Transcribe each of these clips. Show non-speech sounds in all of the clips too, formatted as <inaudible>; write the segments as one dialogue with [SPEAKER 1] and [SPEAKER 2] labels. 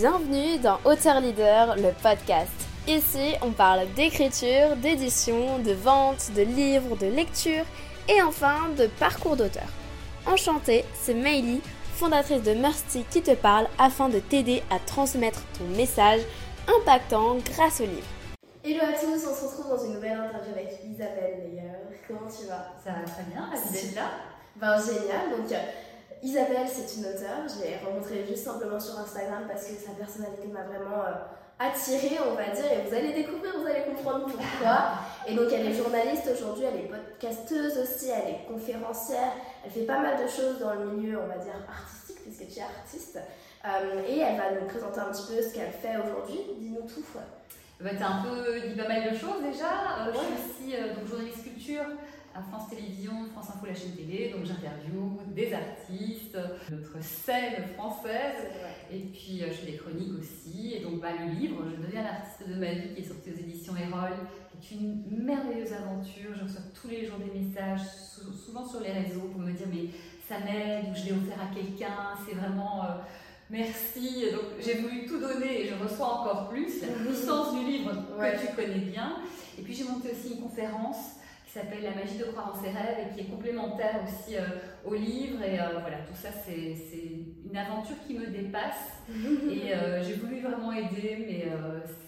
[SPEAKER 1] Bienvenue dans Auteur Leader, le podcast. Ici, on parle d'écriture, d'édition, de vente, de livres, de lecture et enfin de parcours d'auteur. Enchantée, c'est Meili, fondatrice de Mercy, qui te parle afin de t'aider à transmettre ton message impactant grâce au livre. Hello à tous, on se retrouve dans une nouvelle interview avec Isabelle Meyer. Comment tu vas?
[SPEAKER 2] Ça va très bien, ravie d'être là?
[SPEAKER 1] Ben génial, donc Isabelle, c'est une auteure. Je l'ai rencontrée juste simplement sur Instagram parce que sa personnalité m'a vraiment euh, attirée, on va dire. Et vous allez découvrir, vous allez comprendre pourquoi. <laughs> Et donc, elle est journaliste aujourd'hui, elle est podcasteuse aussi, elle est conférencière. Elle fait pas mal de choses dans le milieu, on va dire, artistique, puisque tu es artiste. Euh, et elle va nous présenter un petit peu ce qu'elle fait aujourd'hui. Dis-nous tout.
[SPEAKER 2] Bah, tu as un peu dit pas mal de choses déjà. Euh, je suis aussi donc, journaliste culture à France Télévisions, France Info, la chaîne télé. Donc j'interviewe des artistes, notre scène française. Et puis euh, je fais des chroniques aussi. Et donc bah, le livre, Je deviens l'artiste de ma vie, qui est sorti aux éditions Erol, qui est une merveilleuse aventure. Je reçois tous les jours des messages, souvent sur les réseaux, pour me dire mais ça m'aide, ou je l'ai offert à quelqu'un. C'est vraiment. Euh, merci. Donc j'ai voulu tout donner et je reçois encore plus. La puissance du livre que tu connais bien. Et puis j'ai monté aussi une conférence qui s'appelle La magie de croire en ses rêves et qui est complémentaire aussi euh, au livre. Et euh, voilà, tout ça, c'est une aventure qui me dépasse. <laughs> et euh, j'ai voulu vraiment aider, mais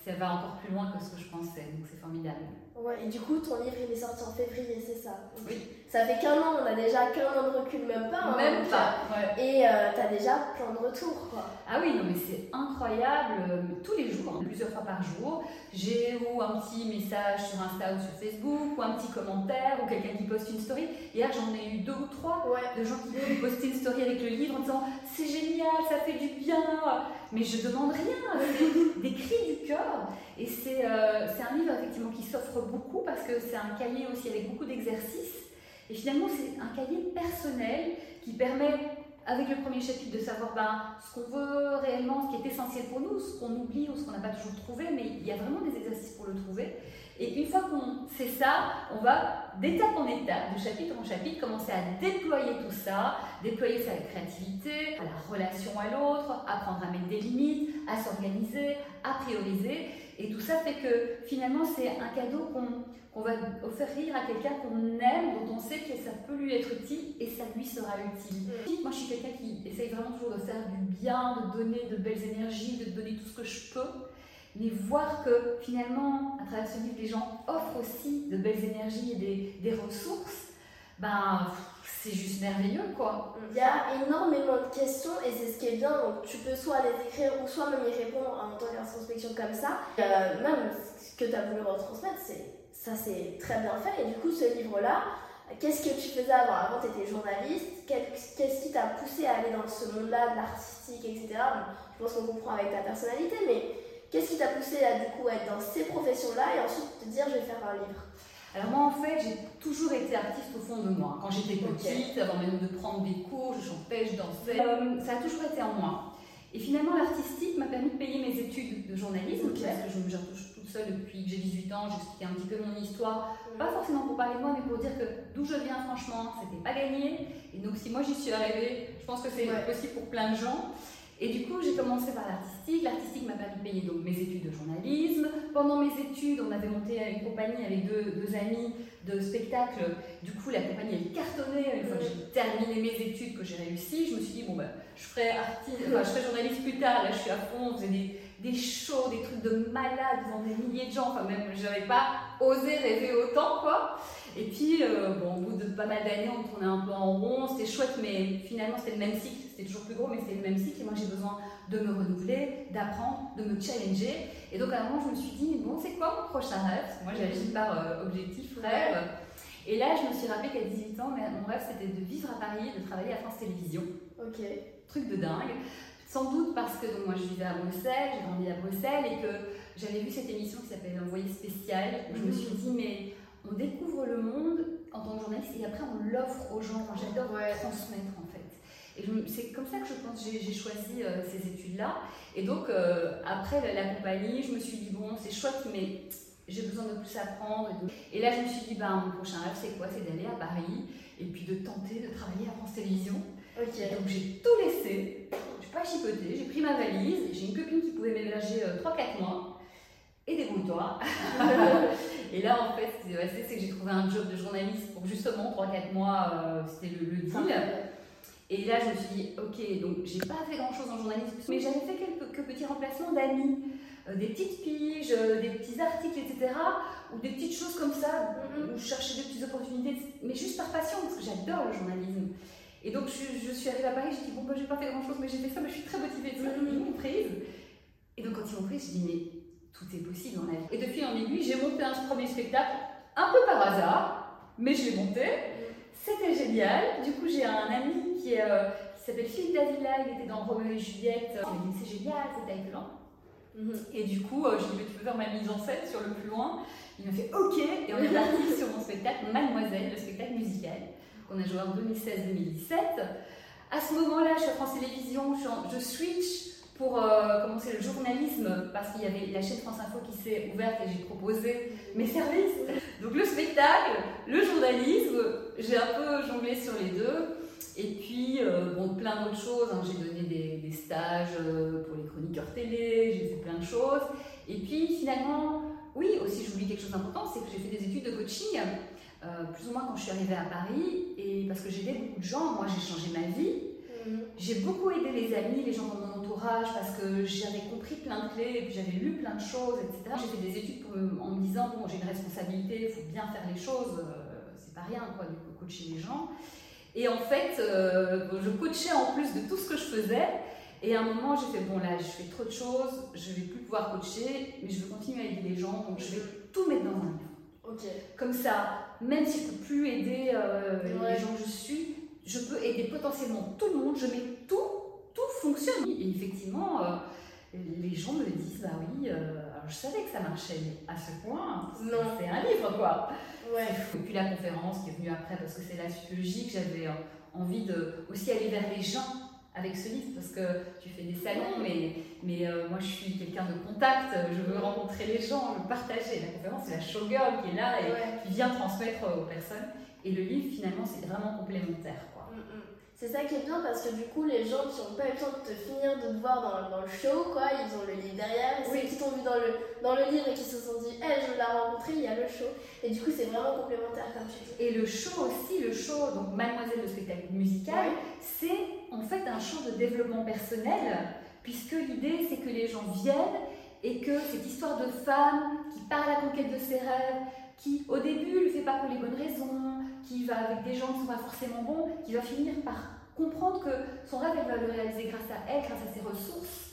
[SPEAKER 2] ça va encore plus loin que ce que je pensais. Donc c'est formidable.
[SPEAKER 1] Ouais, et du coup, ton livre, il est sorti en février, c'est ça
[SPEAKER 2] Oui.
[SPEAKER 1] Ça fait qu'un an, on a déjà qu'un an de recul, même pas.
[SPEAKER 2] Hein, même pas,
[SPEAKER 1] Et tu as déjà plein de retours, quoi.
[SPEAKER 2] Ah oui, non, mais c'est incroyable. Tous les jours, hein, plusieurs fois par jour, j'ai ou un petit message sur Insta ou sur Facebook, ou un petit commentaire, ou quelqu'un qui poste une story. Hier, j'en ai eu deux ou trois de gens qui ont posté une story avec le livre en disant c'est génial, ça fait du bien. Mais je demande rien, <laughs> des cris du cœur. Et euh, c'est un livre effectivement qui s'offre beaucoup parce que c'est un cahier aussi avec beaucoup d'exercices. Et finalement, c'est un cahier personnel qui permet avec le premier chapitre de savoir ben, ce qu'on veut réellement, ce qui est essentiel pour nous, ce qu'on oublie ou ce qu'on n'a pas toujours trouvé, mais il y a vraiment des exercices pour le trouver. Et une fois qu'on sait ça, on va d'étape en étape, de chapitre en chapitre, commencer à déployer tout ça, déployer sa créativité, à la relation à l'autre, apprendre à mettre des limites, à s'organiser, à prioriser. Et tout ça fait que finalement, c'est un cadeau qu'on va offrir à quelqu'un qu'on aime, dont on sait que ça peut lui être utile et ça lui sera utile. Moi, je suis quelqu'un qui essaye vraiment toujours de faire du bien, de donner de belles énergies, de donner tout ce que je peux. Mais voir que finalement, à travers ce livre, les gens offrent aussi de belles énergies et des, des ressources, ben, c'est juste merveilleux quoi.
[SPEAKER 1] Il y a énormément de questions et c'est ce qui est bien, donc tu peux soit les écrire ou soit même y répondre en tant qu'introspection comme ça. Euh, même ce que tu as voulu retransmettre, ça c'est très bien fait. Et du coup ce livre-là, qu'est-ce que tu faisais avant? Avant tu étais journaliste, qu'est-ce qui t'a poussé à aller dans ce monde-là de l'artistique, etc. je pense qu'on comprend avec ta personnalité, mais qu'est-ce qui t'a poussé à du coup être dans ces professions-là? Et ensuite te dire je vais faire un livre.
[SPEAKER 2] Alors moi en fait j'ai toujours été artiste au fond de moi. Quand j'étais petite, avant même de prendre des cours, je chantais, je dansais, euh, ça a toujours été en moi. Et finalement l'artistique m'a permis de payer mes études de journalisme, parce que je toute seule depuis que j'ai 18 ans, j'expliquais un petit peu mon histoire, pas forcément pour parler de moi, mais pour dire que d'où je viens franchement, c'était pas gagné. Et donc si moi j'y suis arrivée, je pense que c'est possible pour plein de gens. Et du coup, j'ai commencé par l'artistique. L'artistique m'a permis de payer donc mes études de journalisme. Pendant mes études, on avait monté une compagnie avec deux, deux amis de spectacle. Du coup, la compagnie, elle cartonnait. Une fois que j'ai terminé mes études, que j'ai réussi, je me suis dit, bon, ben, je ferai, artiste, enfin, je ferai journaliste plus tard. Là, je suis à fond. On faisait des, des shows, des trucs de malades devant des milliers de gens. Enfin, même, je n'avais pas osé rêver autant, quoi. Et puis, euh, bon, au bout de pas mal d'années, on tournait un peu en rond, c'était chouette, mais finalement, c'était le même cycle, c'était toujours plus gros, mais c'était le même cycle, et moi, j'ai besoin de me renouveler, d'apprendre, de me challenger. Et donc, à un moment, je me suis dit, bon, c'est quoi mon prochain rêve? Parce que moi, j'agis par euh, objectif, rêve. Et là, je me suis rappelé qu'à 18 ans, mon rêve, c'était de vivre à Paris, de travailler à France Télévisions.
[SPEAKER 1] Ok.
[SPEAKER 2] Truc de dingue. Sans doute parce que donc, moi, je vivais à Bruxelles, j'ai grandi à Bruxelles, et que j'avais vu cette émission qui s'appelle Envoyé spécial, où je me suis dit, mais on découvre le monde en tant que journaliste et après on l'offre aux gens. J'adore transmettre en fait. Et c'est comme ça que je pense j'ai choisi euh, ces études-là. Et donc euh, après la, compagnie, je me suis dit bon c'est chouette mais j'ai besoin de plus apprendre. Et, là je me suis dit ben, mon prochain rêve c'est quoi? C'est d'aller à Paris et puis de tenter de travailler à France Télévisions. Donc j'ai tout laissé, pas chipoté, j'ai pris ma valise, j'ai une copine qui 3-4 mois et débrouille-toi. <laughs> et là, en fait, ce qui s'est passé, c'est que j'ai trouvé un job de journaliste pour justement 3-4 mois, euh, c'était le, le deal. Et là, je me suis dit, ok, donc j'ai pas fait grand chose en journalisme, mais j'avais fait quelques, petits remplacements d'amis, euh, des petites piges, euh, des petits articles, etc. Ou des petites choses comme ça, où je cherchais des petites opportunités, mais juste par passion, parce que j'adore le journalisme. Et donc, je, suis arrivée à Paris, j'ai dit, bon, bah, j'ai pas fait grand chose, mais j'ai fait ça, mais je suis très motivée, ça, ils m'ont prise. Et donc, quand ils m'ont prise, je dit, mais tout est possible dans la vie. Et depuis en aiguille, j'ai monté un premier spectacle, un peu par hasard, mais je l'ai monté. C'était génial. Du coup, j'ai un ami qui, euh, s'appelle Philippe Davila, il était dans Roméo et Juliette. Il m'a dit, c'est génial, c'est excellent. Mhm. Et du coup, euh, je lui ai dit, tu peux faire ma mise en scène sur le plus loin. Il m'a fait OK, et on est parti sur mon spectacle Mademoiselle, le spectacle musical, qu'on a joué en 2016-2017. À ce moment-là, je suis à France Télévisions, je, switch pour euh, commencer le journalisme parce qu'il y avait la chaîne France Info qui s'est ouverte et j'ai proposé mes services. Donc le spectacle, le journalisme, j'ai un peu jonglé sur les deux. Et puis, euh, bon, plein d'autres choses. Hein. J'ai donné des, stages euh, pour les chroniqueurs télé, j'ai fait plein de choses. Et puis, finalement, oui, aussi, j'oublie quelque chose d'important, c'est que j'ai fait des études de coaching, euh, plus ou moins quand je suis arrivée à Paris, et parce que j'aidais beaucoup de gens, moi j'ai changé ma vie. Mhm. J'ai beaucoup aidé les amis, les gens dans mon entourage, parce que j'avais compris plein de clés, et puis j'avais lu plein de choses, etc. J'ai fait des études en me disant, bon, j'ai une responsabilité, il faut bien faire les choses, c'est pas rien, quoi, de coacher les gens. Et en fait, euh, je coachais en plus de tout ce que je faisais. Et à un moment, j'ai fait bon, là, je fais trop de choses, je vais plus pouvoir coacher, mais je veux continuer à aider les gens, donc je vais tout mettre dans un livre. Comme ça, même si je ne peux plus aider euh, les gens que je suis, je peux aider potentiellement tout le monde, je mets tout, tout fonctionne. Et effectivement, euh, les gens me disent, bah oui, je savais que ça marchait, mais à ce point, c'est un livre, quoi. Ouais. Et puis la conférence qui est venue après, parce que c'est la suite logique, j'avais euh, envie de aussi aller vers les gens avec ce livre, parce que tu fais des salons, mais, mais euh, moi je suis quelqu'un de contact, je veux rencontrer les gens, je veux partager. La conférence, c'est la showgirl qui est là et qui vient transmettre aux personnes. Et le livre, finalement, c'est vraiment complémentaire.
[SPEAKER 1] C'est ça qui est bien parce que du coup, les gens qui n'ont pas eu le temps de te finir de te voir dans, dans, le show, quoi, ils ont le livre derrière. Ceux qui t'ont vu dans le, dans le livre et qui se sont dit, hey, je veux la rencontrer, il y a le show. Et du coup, c'est vraiment complémentaire comme tu dis.
[SPEAKER 2] Et le show aussi, le show, donc Mademoiselle le spectacle musical, c'est en fait un show de développement personnel, puisque l'idée, c'est que les gens viennent et que cette histoire de femme qui part à la conquête de ses rêves, qui au début ne le fait pas pour les bonnes raisons, qui va avec des gens qui ne sont pas forcément bons, qui va finir par comprendre que son rêve, elle va le réaliser grâce à elle, grâce à ses ressources.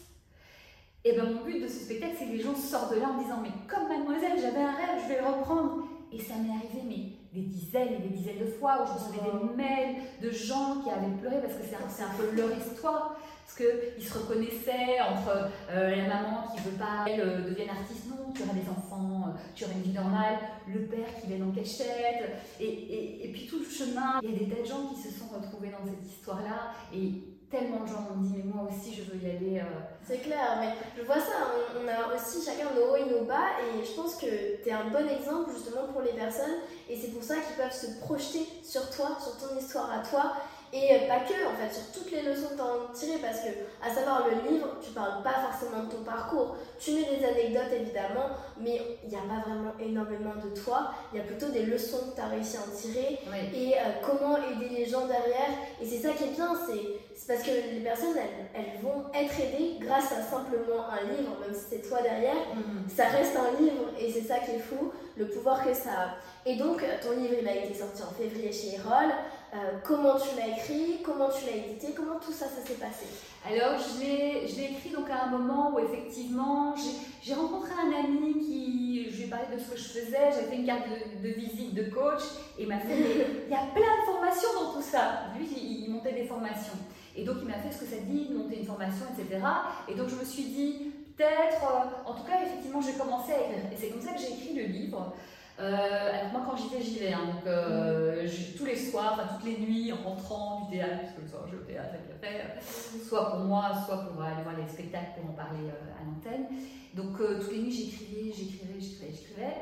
[SPEAKER 2] Et bien mon but de ce spectacle, c'est que les gens sortent de là en disant Mais comme mademoiselle, j'avais un rêve, je vais le reprendre. Et ça m'est arrivé, mais des dizaines et des dizaines de fois où je recevais des mails de gens qui avaient pleuré parce que c'est un, un, peu leur histoire. Parce qu'ils se reconnaissaient entre euh, la maman qui veut pas qu'elle euh, devienne artiste, non, tu auras des enfants, euh, tu auras une vie normale, le père qui vient en cachette, et, et, puis tout le chemin, il y a des tas de gens qui se sont retrouvés dans cette histoire-là, et tellement de gens m'ont dit, mais moi aussi je veux y aller.
[SPEAKER 1] C'est clair, mais je vois ça, on, a aussi chacun nos hauts et nos bas, et je pense que tu es un bon exemple justement pour les personnes, et c'est pour ça qu'ils peuvent se projeter sur toi, sur ton histoire à toi, et pas que, en fait, sur toutes les leçons que tu as en tiré, parce que, à savoir le livre, tu parles pas forcément de ton parcours. Tu mets des anecdotes évidemment, mais il n'y a pas vraiment énormément de toi. Il y a plutôt des leçons que tu as réussi à en tirer et euh, comment aider les gens derrière. Et c'est ça qui est bien, c'est parce que les personnes, elles, vont être aidées grâce à simplement un livre, même si c'est toi derrière. Mm-hmm. Ça reste un livre et c'est ça qui est fou, le pouvoir que ça a. Et donc, ton livre, il a été sorti en février chez Erol. Euh, comment tu l'as écrit, comment tu l'as édité, comment tout ça, ça s'est passé
[SPEAKER 2] Alors, je l'ai écrit donc à un moment où effectivement, j'ai rencontré un ami qui, je lui ai parlé de ce que je faisais, j'avais fait une carte de, visite de coach et il m'a fait, <laughs> il y a plein de formations dans tout ça. Lui, il, montait des formations. Et donc, il m'a fait ce que ça dit, de monter une formation, etc. Et donc, je me suis dit, peut-être, euh, en tout cas, effectivement, j'ai commencé à écrire. Et c'est comme ça que j'ai écrit le livre. Euh, alors moi quand j'y vais, j'y vais. Donc euh, tous les soirs, enfin toutes les nuits en rentrant du théâtre, parce que le soir je vais au théâtre avec soit pour moi, soit pour aller voir les spectacles pour en parler euh, à l'antenne. Donc toutes les nuits j'écrivais, j'écrivais, j'écrivais, j'écrivais.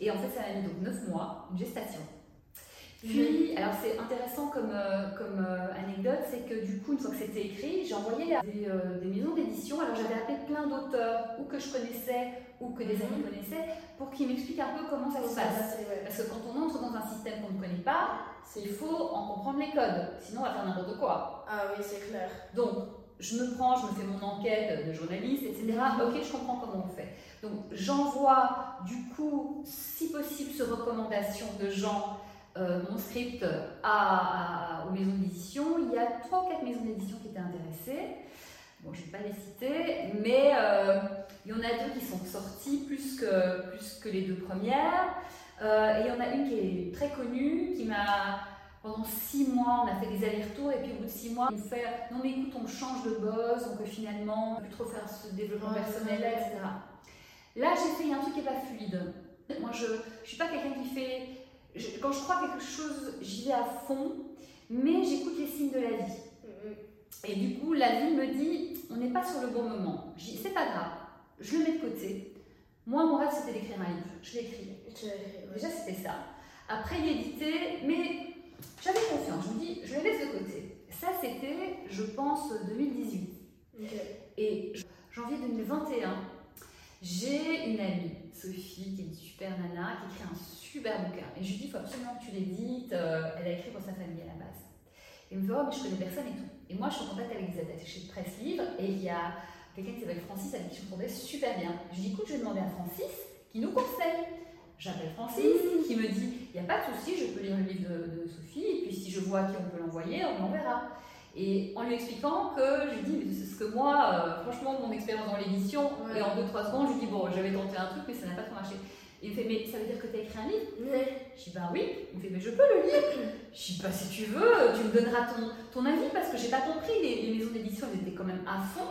[SPEAKER 2] Et en fait ça m'a mis donc 9 mois, une gestation. Puis, alors c'est intéressant comme, euh, comme euh, anecdote, c'est que du coup, une fois que c'était écrit, j'ai envoyé à des, euh, des maisons d'édition. Alors j'avais appelé plein d'auteurs, ou que je connaissais, ou que des amis connaissaient, pour qu'ils m'expliquent un peu comment ça se passe. Parce que quand on entre dans un système qu'on ne connaît pas, il faut en comprendre les codes, sinon on va faire n'importe quoi.
[SPEAKER 1] Ah oui, c'est clair.
[SPEAKER 2] Donc, je me prends, je me fais mon enquête de journaliste, etc. Ok, je comprends comment on fait. Donc, j'envoie du coup, si possible, sur recommandation de gens, euh, mon script à, à- aux maisons d'édition. Il y a trois ou quatre maisons d'édition qui étaient intéressées. Bon, je ne vais pas les citer, mais euh, il y en a deux qui sont sorties plus que, plus que les deux premières. Euh, et il y en a une qui est très connue, qui m'a pendant six mois, on a fait des allers-retours et puis au bout de six mois, me fait non mais écoute, on change de boss, donc finalement, on peut plus trop faire ce développement
[SPEAKER 1] Ouais,
[SPEAKER 2] personnel,
[SPEAKER 1] ouais.
[SPEAKER 2] etc. Là, j'ai fait un truc qui n'est pas fluide. Moi, je ne suis pas quelqu'un qui fait. Je- quand je crois quelque chose, j'y vais à fond, mais j'écoute les signes de la vie.
[SPEAKER 1] Mhm.
[SPEAKER 2] Et du coup, la vie me dit on n'est pas sur le bon moment. Je dis c'est pas grave, je le mets de côté. Moi, mon rêve, c'était d'écrire un livre. Je.
[SPEAKER 1] Je-
[SPEAKER 2] Déjà, c'était ça. Après, l'éditer, mais j'avais confiance. Je me dis, je le laisse de côté. Ça, c'était, je pense, 2018.
[SPEAKER 1] Ok.
[SPEAKER 2] Et janvier 2021, j'ai une amie, Sophie, qui est une super nana, qui écrit un super bouquin. Et je lui dis, il faut absolument que tu l'édites. Euh, elle a écrit pour sa famille à la base. Et elle me dit, oh, mais je connais personne et tout. Et moi, je suis en contact avec des attachés de presse livre, et il y a quelqu'un qui s'appelle Francis avec qui je m'entendais super bien. Je lui dis, écoute, je vais demander à Francis qui nous conseille. J'appelle Francis, qui me dit, il n'y a pas de souci, je peux lire le livre de, de Sophie, et puis si je vois qui on peut l'envoyer, on l'enverra. Et en lui expliquant que je lui dis, mais c'est ce que moi, euh, franchement, mon expérience dans l'édition,
[SPEAKER 1] Ouais.
[SPEAKER 2] et en 2-3 secondes, je lui dis, bon, j'avais tenté un truc, mais ça n'a pas trop marché. Il me fait, mais ça veut dire que tu as écrit un livre
[SPEAKER 1] Mais-
[SPEAKER 2] Je dis, bah oui. Il me fait, mais je peux le lire Je dis, bah si tu veux, tu me donneras ton, ton avis, parce que j'ai pas compris, les, les maisons d'édition, elles étaient quand même à fond.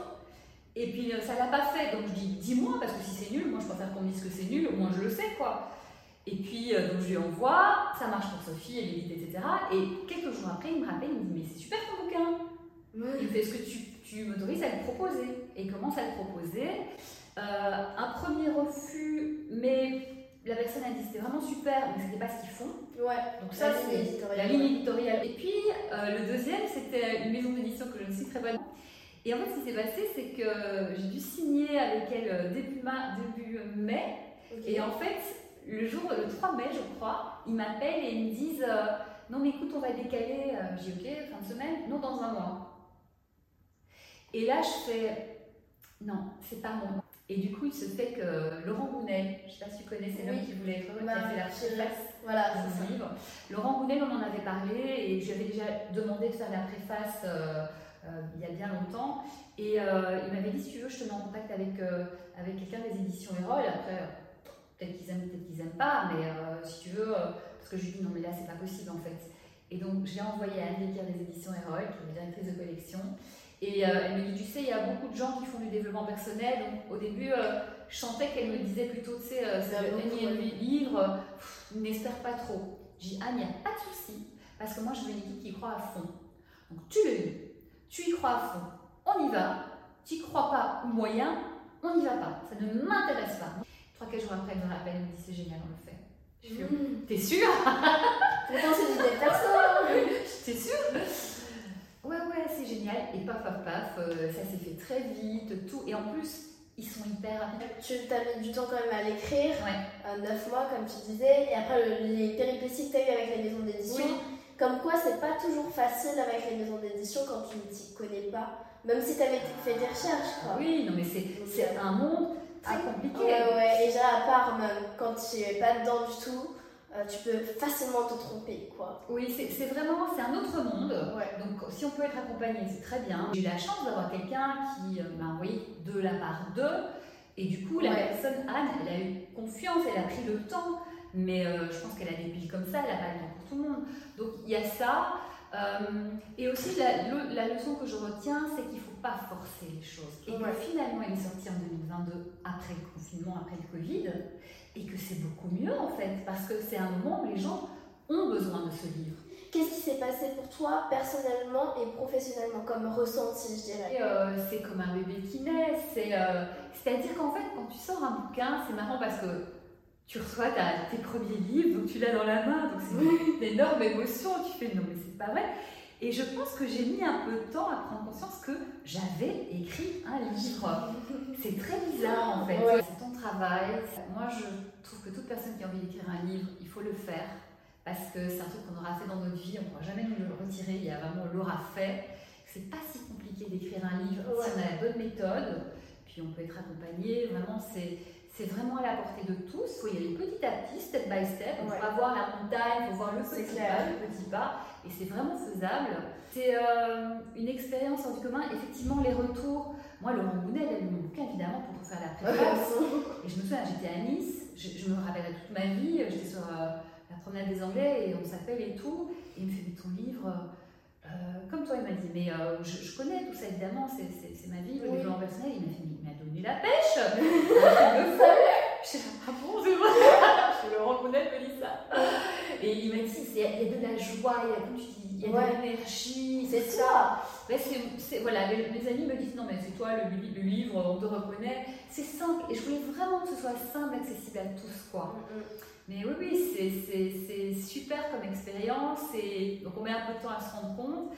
[SPEAKER 2] Et puis euh, ça l'a pas fait, donc je dis, dis-moi, parce que si c'est nul, moi je préfère qu'on me dise que c'est nul, au moins je le sais, quoi. Et puis, euh, donc je lui envoie, ça marche pour Sophie, elle édite, etc. Et quelques jours après, il me rappelle, il me dit, mais c'est super ton bouquin il me fait Est-ce que tu, tu m'autorises à le proposer? Et il commence à le proposer. Euh, un premier refus, mais la personne a dit c'était vraiment super, mais c'était pas ce qu'ils font.
[SPEAKER 1] Ouais.
[SPEAKER 2] Donc
[SPEAKER 1] Ça, c'est
[SPEAKER 2] la ligne éditoriale. Et puis euh, le deuxième, c'était une maison d'édition que je ne citerai pas. Et en fait, ce qui s'est passé, c'est que j'ai dû signer avec elle début, ma- début mai. Et en fait, le jour, le 3 mai, je crois, ils m'appellent et ils me disent euh, Non, mais écoute, on va décaler. Euh, dis Ok, fin de semaine Non, dans un mois. Et là, je fais Non, c'est pas moi. Et du coup, il se fait que Laurent Gounel, je sais pas si tu connais, c'est l'homme
[SPEAKER 1] Oui.
[SPEAKER 2] qui voulait être heureux, qui
[SPEAKER 1] Bah,
[SPEAKER 2] a fait la préface
[SPEAKER 1] Voilà, ça.
[SPEAKER 2] livre. Laurent Gounel, on en avait parlé et j'avais déjà demandé de faire la préface euh, euh, il y a bien longtemps. Et euh, il m'avait dit si tu veux, je te mets en contact avec, avec quelqu'un des éditions Erol. Après, peut-être qu'ils aiment, peut-être qu'ils aiment pas, mais euh, si tu veux, euh, parce que je lui dis non, mais là, c'est pas possible en fait. Et donc, j'ai envoyé à Anne Léquer des éditions Erol, qui est directrice de collection. Et euh, elle me dit, tu sais, il y a beaucoup de gens qui font du développement personnel. Donc, au début, je sentais qu'elle me disait plutôt, tu sais, c'est
[SPEAKER 1] ouais.
[SPEAKER 2] livre, n'espère pas trop. J'ai dit, Anne, il n'y a pas de souci, parce que moi, je veux une équipe qui croit à fond. Donc, tu le lis, tu y crois à fond, on y va. Tu y crois pas ou moyen, on n'y va pas. Ça ne m'intéresse pas. Trois, quatre jours après, elle me rappelle, elle me dit, c'est génial, on le fait. Je fais,
[SPEAKER 1] Mmh.
[SPEAKER 2] T'es sûr? <laughs>
[SPEAKER 1] Pourtant, c'est.
[SPEAKER 2] T'es sûr? Ouais, ouais, c'est génial. Et paf, paf, paf, euh, ça s'est fait très vite, tout. Et en plus, ils sont hyper rapides.
[SPEAKER 1] Tu t'as mis du temps quand même à l'écrire,
[SPEAKER 2] Ouais.
[SPEAKER 1] 9 mois comme tu disais, et après le- les péripéties que tu as eues avec les maisons d'édition,
[SPEAKER 2] Oui.
[SPEAKER 1] comme quoi c'est pas toujours facile avec les maisons d'édition quand tu ne t'y connais pas, même si tu avais fait des recherches. Quoi.
[SPEAKER 2] Oui, non, mais c'est c'est un monde très compliqué.
[SPEAKER 1] Ouais, ouais, et déjà à part même quand tu es pas dedans du tout, euh, tu peux facilement te tromper quoi.
[SPEAKER 2] Oui, c'est vraiment, c'est un autre monde.
[SPEAKER 1] Ouais.
[SPEAKER 2] Donc, si on peut être accompagné, c'est très bien. J'ai eu la chance d'avoir quelqu'un qui euh, m'a envoyé de la part d'eux. Et du coup, la
[SPEAKER 1] Ouais.
[SPEAKER 2] personne, Anne, elle a eu confiance, elle a pris le temps. Mais euh, je pense qu'elle a des piles comme ça, elle n'a pas le temps pour tout le monde. Donc, il y a ça. Euh, et aussi, la, le- la leçon que je retiens, c'est qu'il faut pas forcer les choses. Et
[SPEAKER 1] Ouais.
[SPEAKER 2] que finalement, il est sorti en 2022, après le confinement, après le Covid. Et que c'est beaucoup mieux, en fait. Parce que c'est un moment où les gens ont besoin de ce livre.
[SPEAKER 1] Qu'est-ce qui s'est passé pour toi personnellement et professionnellement comme ressenti, je dirais?
[SPEAKER 2] Euh, c'est comme un bébé qui naît. C'est, euh, C'est-à-dire qu'en fait, quand tu sors un bouquin, c'est marrant parce que tu reçois tes premiers livres, donc tu l'as dans la main, donc c'est une énorme émotion, tu fais non mais c'est pas vrai. Et je pense que j'ai mis un peu de temps à prendre conscience que j'avais écrit un livre. C'est très bizarre en fait. C'est ton travail. Moi je trouve que toute personne qui a envie d'écrire un livre, il faut le faire. Parce que c'est un truc qu'on aura fait dans notre vie, on ne pourra jamais nous le retirer, il y a vraiment, on l'aura fait. C'est pas si compliqué d'écrire un livre si on a la bonne méthode, puis on peut être accompagné, vraiment c'est c'est vraiment à la portée de tous. Il faut y aller petit à petit, step by step. On va voir la montagne, il faut voir le petit pas, le petit pas. Et c'est vraiment faisable. C'est euh, une expérience en commun. Effectivement, les retours. Moi, Laurent a lu mon bouquin, évidemment, pour faire la préface. et je me souviens, j'étais à Nice. Je, me rappellerai toute ma vie. J'étais sur euh, la promenade des Anglais et on s'appelle et tout. Et il me fait, mais ton livre euh, comme toi, il m'a dit, mais je, connais tout ça évidemment, c'est ma vie, le développement personnel. Il m'a fait, donné la pêche <laughs> Je suis ah bon, c'est vrai <laughs> Je le reconnais, me dit ça. Et il m'a dit, il y a de la joie, il y a, comme tu dis, il y a de l'énergie.
[SPEAKER 1] C'est ça.
[SPEAKER 2] C'est voilà, mes, amis me disent, non, mais c'est toi le, livre, on te reconnaît. C'est simple. Et je voulais vraiment que ce soit simple, accessible à tous, quoi. Mm, mm. Mais oui, oui, c'est super comme expérience. Et donc, on met un peu de temps à se rendre compte.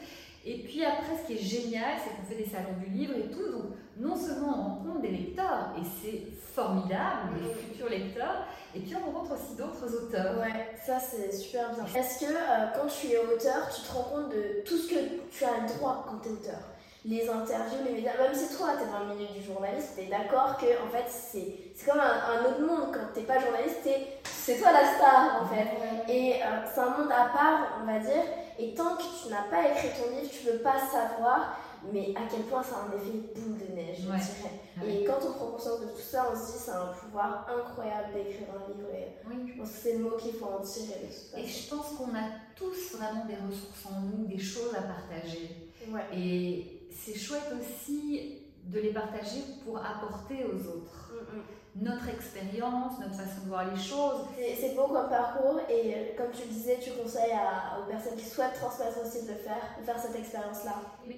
[SPEAKER 2] Et puis après, ce qui est génial, c'est qu'on fait des salons du livre et tout. Donc, non seulement on rencontre des lecteurs, et c'est formidable, des futurs lecteurs, et puis on rencontre aussi d'autres auteurs.
[SPEAKER 1] Ouais, ça c'est super bien. Est-ce que euh, quand tu es auteur, tu te rends compte de tout ce que tu as le droit quand tu es auteur? Les interviews, les médias, même si toi tu es dans le milieu du journaliste, tu es d'accord que en fait c'est comme un, autre monde quand t'es pas journaliste, c'est toi la star en fait. Et euh, c'est un monde à part, on va dire, et tant que tu n'as pas écrit ton livre, tu peux pas savoir mais à quel point ça a un effet boule de neige, je dirais. Et quand on prend conscience de tout ça, on se dit c'est un pouvoir incroyable d'écrire un livre. Et oui. Je pense que c'est le mot qu'il faut en tirer.
[SPEAKER 2] Et je pense qu'on a tous vraiment des ressources en nous, des choses à partager. Et c'est chouette aussi de les partager pour apporter aux autres. Mm, mm. Notre expérience, notre façon de voir les choses.
[SPEAKER 1] C'est beau comme parcours et euh, comme tu le disais, tu conseilles à, aux personnes qui souhaitent transmettre aussi de le faire, de faire cette expérience-là.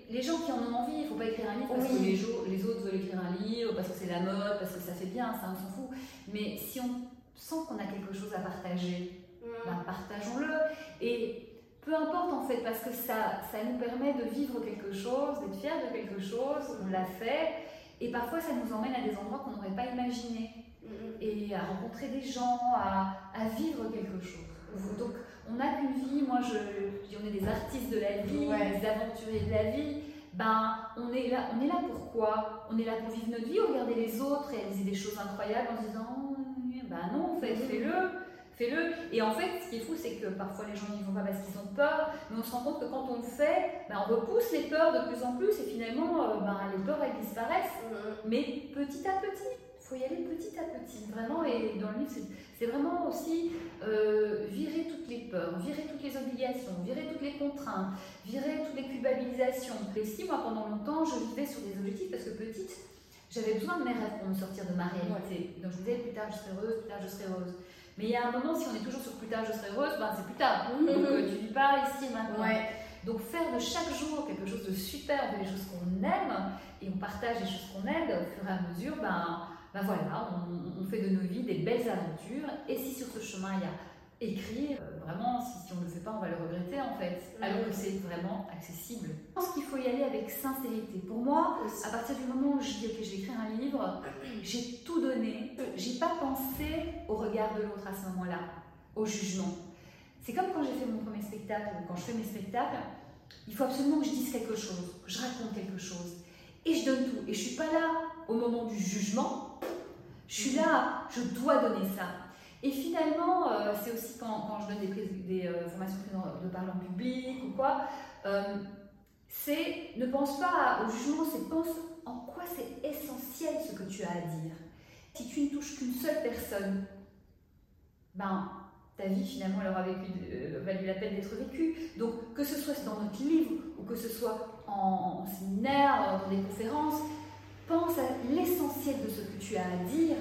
[SPEAKER 2] Les gens qui en ont envie, il ne faut pas écrire un livre parce que les, les, autres veulent écrire un livre, parce que c'est la mode, parce que ça fait bien, ça on s'en fout. Mais si on sent qu'on a quelque chose à partager, mm. ben, partageons-le. Et peu importe en fait, parce que ça, ça nous permet de vivre quelque chose, d'être fier de quelque chose, on l'a fait, et parfois ça nous emmène à des endroits qu'on n'aurait pas imaginés, mm-hmm. et à rencontrer des gens, à, à vivre quelque chose. Donc on n'a qu'une vie, moi je, on est des artistes de la vie, des aventuriers de la vie, ben on est là, on est là pourquoi On est là pour vivre notre vie, regarder les autres, réaliser des choses incroyables en se disant, oh, ben non, en fait, mm-hmm. fais-le fais-le. Et en fait, ce qui est fou, c'est que parfois les gens n'y vont pas parce qu'ils ont peur, mais on se rend compte que quand on le fait, ben, on repousse les peurs de plus en plus et finalement, euh, ben, les peurs, elles disparaissent. Mm-hmm. Mais petit à petit, il faut y aller petit à petit, vraiment. Et dans le livre, c'est vraiment aussi euh, virer toutes les peurs, virer toutes les obligations, virer toutes les contraintes, virer toutes les culpabilisations. Et aussi, moi, pendant longtemps, je vivais sur des objectifs parce que petite, j'avais besoin de mes rêves pour me sortir de ma réalité. Donc je me disais, plus tard je serai heureuse, plus tard je serai heureuse. Mais il y a un moment, si on est toujours sur plus tard, je serai heureuse, ben c'est plus tard. Mhm. Donc euh, tu vis pas ici maintenant. Donc faire de chaque jour quelque chose de super, des choses qu'on aime, et on partage les choses qu'on aime au fur et à mesure, ben, ben voilà, on, on, fait de nos vies des belles aventures. Et si sur ce chemin il y a écrire, euh, vraiment, si, on ne le fait pas, on va le regretter en fait, mm. alors que c'est vraiment accessible. Je pense qu'il faut y aller avec sincérité. Pour moi, à partir du moment où je dis, ok, je vais écrire un livre, j'ai tout donné, j'ai pas pensé au regard de l'autre à ce moment-là, au jugement. C'est comme quand j'ai fait mon premier spectacle, ou quand je fais mes spectacles, il faut absolument que je dise quelque chose, que je raconte quelque chose. Et je donne tout. Et je suis pas là au moment du jugement, je suis là, je dois donner ça. Et finalement, euh, c'est aussi quand, je donne des, euh, formations de parler en public ou quoi, euh, c'est ne pense pas au jugement, c'est pense en quoi c'est essentiel ce que tu as à dire. Si tu ne touches qu'une seule personne, ben ta vie finalement elle aura vécu, valu la peine d'être vécue. Donc que ce soit dans notre livre ou que ce soit en séminaire, dans des conférences, pense à l'essentiel de ce que tu as à dire,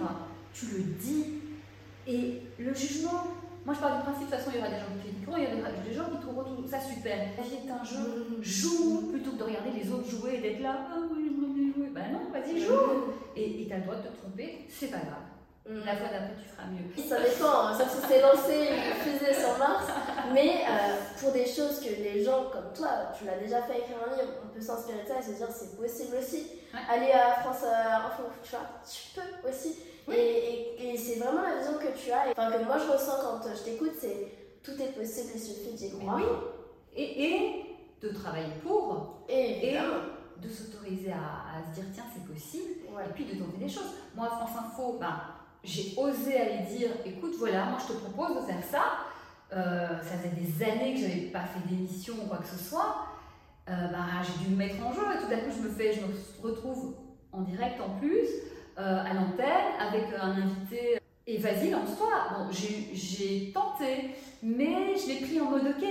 [SPEAKER 2] tu le dis et le jugement, moi je parle du principe, de toute façon il y aura des gens qui critiqueront, il y aura des gens qui trouveront tout ça super. La vie est un jeu, joue plutôt que de regarder les autres jouer et d'être là, ah oui, oui, oui, ben non, vas-y, joue. Et tu as le droit de te tromper, c'est pas grave. Mm. La fois d'après, tu feras mieux.
[SPEAKER 1] Ça dépend, ça s'est lancé une fusée sur Mars. Mais euh, pour des choses que les gens comme toi, tu l'as déjà fait écrire un livre, on peut s'inspirer de ça et se dire c'est possible aussi. Aller à France euh, Info, tu vois, tu peux aussi. Et, et, c'est vraiment la vision que tu as. Enfin, que moi je ressens quand je t'écoute, c'est tout est possible, il suffit d'y croire.
[SPEAKER 2] Oui. Et, et, de travailler pour.
[SPEAKER 1] Et, et
[SPEAKER 2] de s'autoriser à, à, se dire tiens, c'est possible. Et puis de tenter des choses. Moi, France Info, ben, j'ai osé aller dire écoute, voilà, moi je te propose de faire ça. Euh, ça faisait des années que je n'avais pas fait d'émission ou quoi que ce soit. Euh, bah, j'ai dû me mettre en jeu et tout d'un coup je me fais, je me retrouve en direct en plus, euh, à l'antenne, avec un invité. Et vas-y, lance-toi. Bon, j'ai tenté, mais je l'ai pris en mode ok.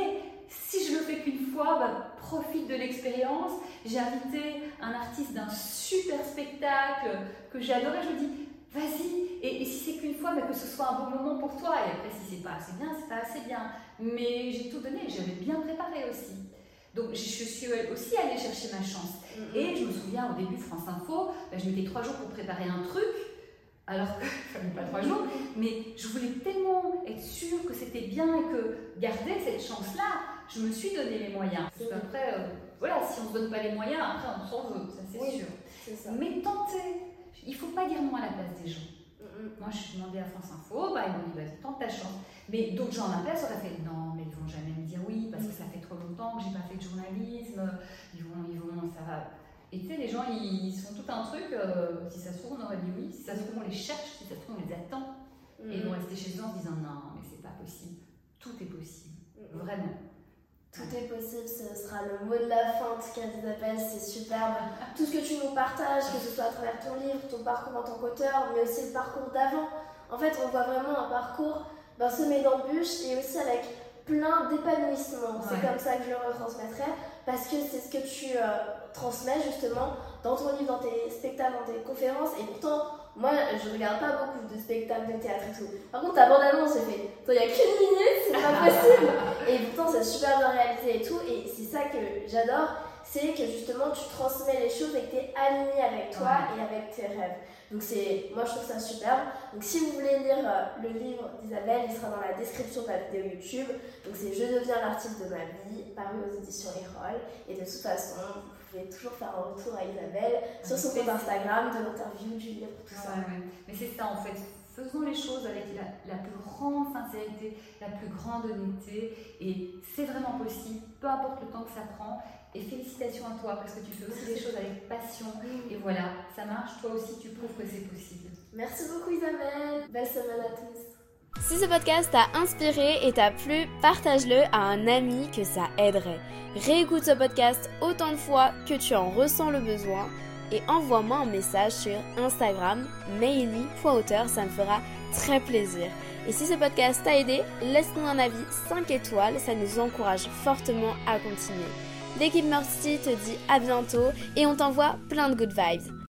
[SPEAKER 2] Si je le fais qu'une fois, bah, profite de l'expérience. J'ai invité un artiste d'un super spectacle que j'ai adoré. Je me dis, vas-y. Et, si c'est qu'une fois, mais que ce soit un bon moment pour toi. Et après, si c'est pas assez bien, c'est pas assez bien. Mais j'ai tout donné, j'avais bien préparé aussi. Donc je suis aussi allée chercher ma chance. Et je me souviens au début France Info, ben, je mettais trois jours pour préparer un truc, alors que <laughs> ça pas trois jours, mais je voulais tellement être sûre que c'était bien et que garder cette chance-là, je me suis donné les moyens. Parce qu'après, euh, voilà, si on ne se donne pas les moyens, après on s'en veut, ça c'est sûr. Mais tenter, il ne faut pas dire non à la place des gens. Moi, je suis demandé à France Info, bah, ils m'ont dit, vas-y, tente ta chance. Mais d'autres gens à la place auraient fait, non, mais ils vont jamais me dire oui, parce que ça fait trop longtemps que j'ai pas fait de journalisme, ils vont, ils vont, ça va. Et tu sais, les gens, ils, font tout un truc, euh, si ça se trouve, on aurait dit oui, si ça se trouve, on les cherche, si ça se trouve, on les attend. Et ils vont rester chez eux en se disant, non, mais c'est pas possible. Tout est possible. Vraiment.
[SPEAKER 1] Tout est possible, ce sera le mot de la fin en tout cas Isabelle, c'est superbe. <laughs> Tout ce que tu nous partages, que ce soit à travers ton livre, ton parcours en tant qu'auteur, mais aussi le parcours d'avant. En fait, on voit vraiment un parcours ben, semé d'embûches et aussi avec plein d'épanouissement. C'est comme ça que je le retransmettrai parce que c'est ce que tu euh, transmets justement dans ton livre, dans tes spectacles, dans tes conférences et pourtant moi, je regarde pas beaucoup de spectacles de théâtre et tout. Par contre, ta bande-annonce, j'ai fait, il n'y a qu'une minute, c'est pas possible. <laughs> et pourtant, c'est super bien réalisé et tout. Et c'est ça que j'adore, c'est que justement, tu transmets les choses et que tu es aligné avec toi et avec tes rêves. Donc, c'est, moi, je trouve ça super. Donc, si vous voulez lire euh, le livre d'Isabelle, il sera dans la description de la vidéo YouTube. Donc, c'est Je deviens l'artiste de ma vie, paru aux éditions Erol. Et de toute façon, toujours faire un retour à Isabelle sur son compte Instagram, de l'interview, du livre, tout ça.
[SPEAKER 2] Mais c'est ça en fait. Faisons les choses avec la, plus grande sincérité, la plus grande honnêteté, et c'est vraiment possible, peu importe le temps que ça prend. Et félicitations à toi parce que tu fais aussi les choses avec passion. Et voilà, ça marche. Toi aussi, tu prouves que c'est possible.
[SPEAKER 1] Merci beaucoup Isabelle. Belle semaine à tous.
[SPEAKER 3] Si ce podcast t'a inspiré et t'a plu, partage-le à un ami que ça aiderait. Réécoute ce podcast autant de fois que tu en ressens le besoin et envoie-moi un message sur Instagram, maily.auteur, ça me fera très plaisir. Et si ce podcast t'a aidé, laisse-nous un avis 5 étoiles, ça nous encourage fortement à continuer. L'équipe Mercy te dit à bientôt et on t'envoie plein de good vibes.